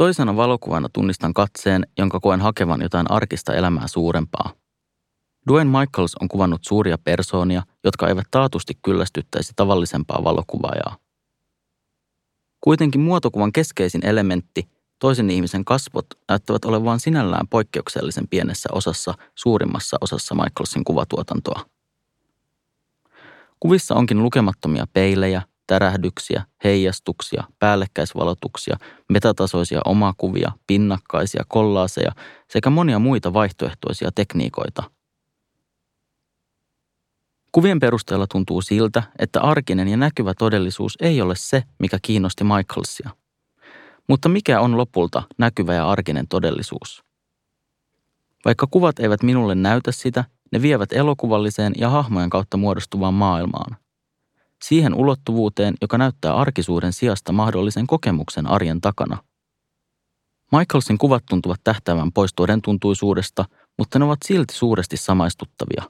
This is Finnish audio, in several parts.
Toisena valokuvana tunnistan katseen, jonka koen hakevan jotain arkista elämää suurempaa. Dwayne Michaels on kuvannut suuria persoonia, jotka eivät taatusti kyllästyttäisi tavallisempaa valokuvaajaa. Kuitenkin muotokuvan keskeisin elementti, toisen ihmisen kasvot, näyttävät olevan sinällään poikkeuksellisen pienessä osassa suurimmassa osassa Michaelsin kuvatuotantoa. Kuvissa onkin lukemattomia peilejä, tärähdyksiä, heijastuksia, päällekkäisvalotuksia, metatasoisia omakuvia, pinnakkaisia, kollaaseja sekä monia muita vaihtoehtoisia tekniikoita. Kuvien perusteella tuntuu siltä, että arkinen ja näkyvä todellisuus ei ole se, mikä kiinnosti Michaelsia. Mutta mikä on lopulta näkyvä ja arkinen todellisuus? Vaikka kuvat eivät minulle näytä sitä, ne vievät elokuvalliseen ja hahmojen kautta muodostuvaan maailmaan – siihen ulottuvuuteen, joka näyttää arkisuuden sijasta mahdollisen kokemuksen arjen takana. Michaelsin kuvat tuntuvat tähtävän pois todentuntuisuudesta, mutta ne ovat silti suuresti samaistuttavia.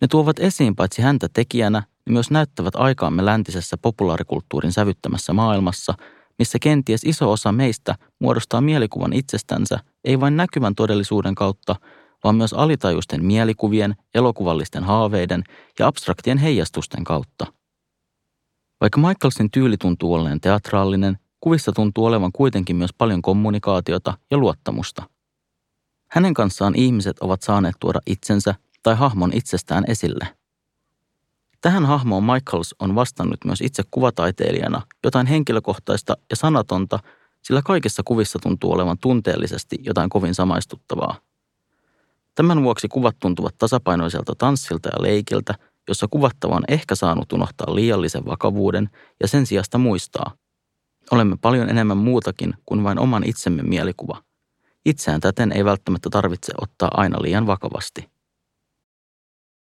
Ne tuovat esiin paitsi häntä tekijänä, niin myös näyttävät aikaamme läntisessä populaarikulttuurin sävyttämässä maailmassa, missä kenties iso osa meistä muodostaa mielikuvan itsestänsä ei vain näkyvän todellisuuden kautta, vaan myös alitajuisten mielikuvien, elokuvallisten haaveiden ja abstraktien heijastusten kautta. Vaikka Michaelsin tyyli tuntuu olleen teatraalinen, kuvissa tuntuu olevan kuitenkin myös paljon kommunikaatiota ja luottamusta. Hänen kanssaan ihmiset ovat saaneet tuoda itsensä tai hahmon itsestään esille. Tähän hahmoon Michaels on vastannut myös itse kuvataiteilijana jotain henkilökohtaista ja sanatonta, sillä kaikissa kuvissa tuntuu olevan tunteellisesti jotain kovin samaistuttavaa. Tämän vuoksi kuvat tuntuvat tasapainoiselta tanssilta ja leikiltä, jossa kuvattava on ehkä saanut unohtaa liiallisen vakavuuden ja sen sijasta muistaa. Olemme paljon enemmän muutakin kuin vain oman itsemme mielikuva. Itseään täten ei välttämättä tarvitse ottaa aina liian vakavasti.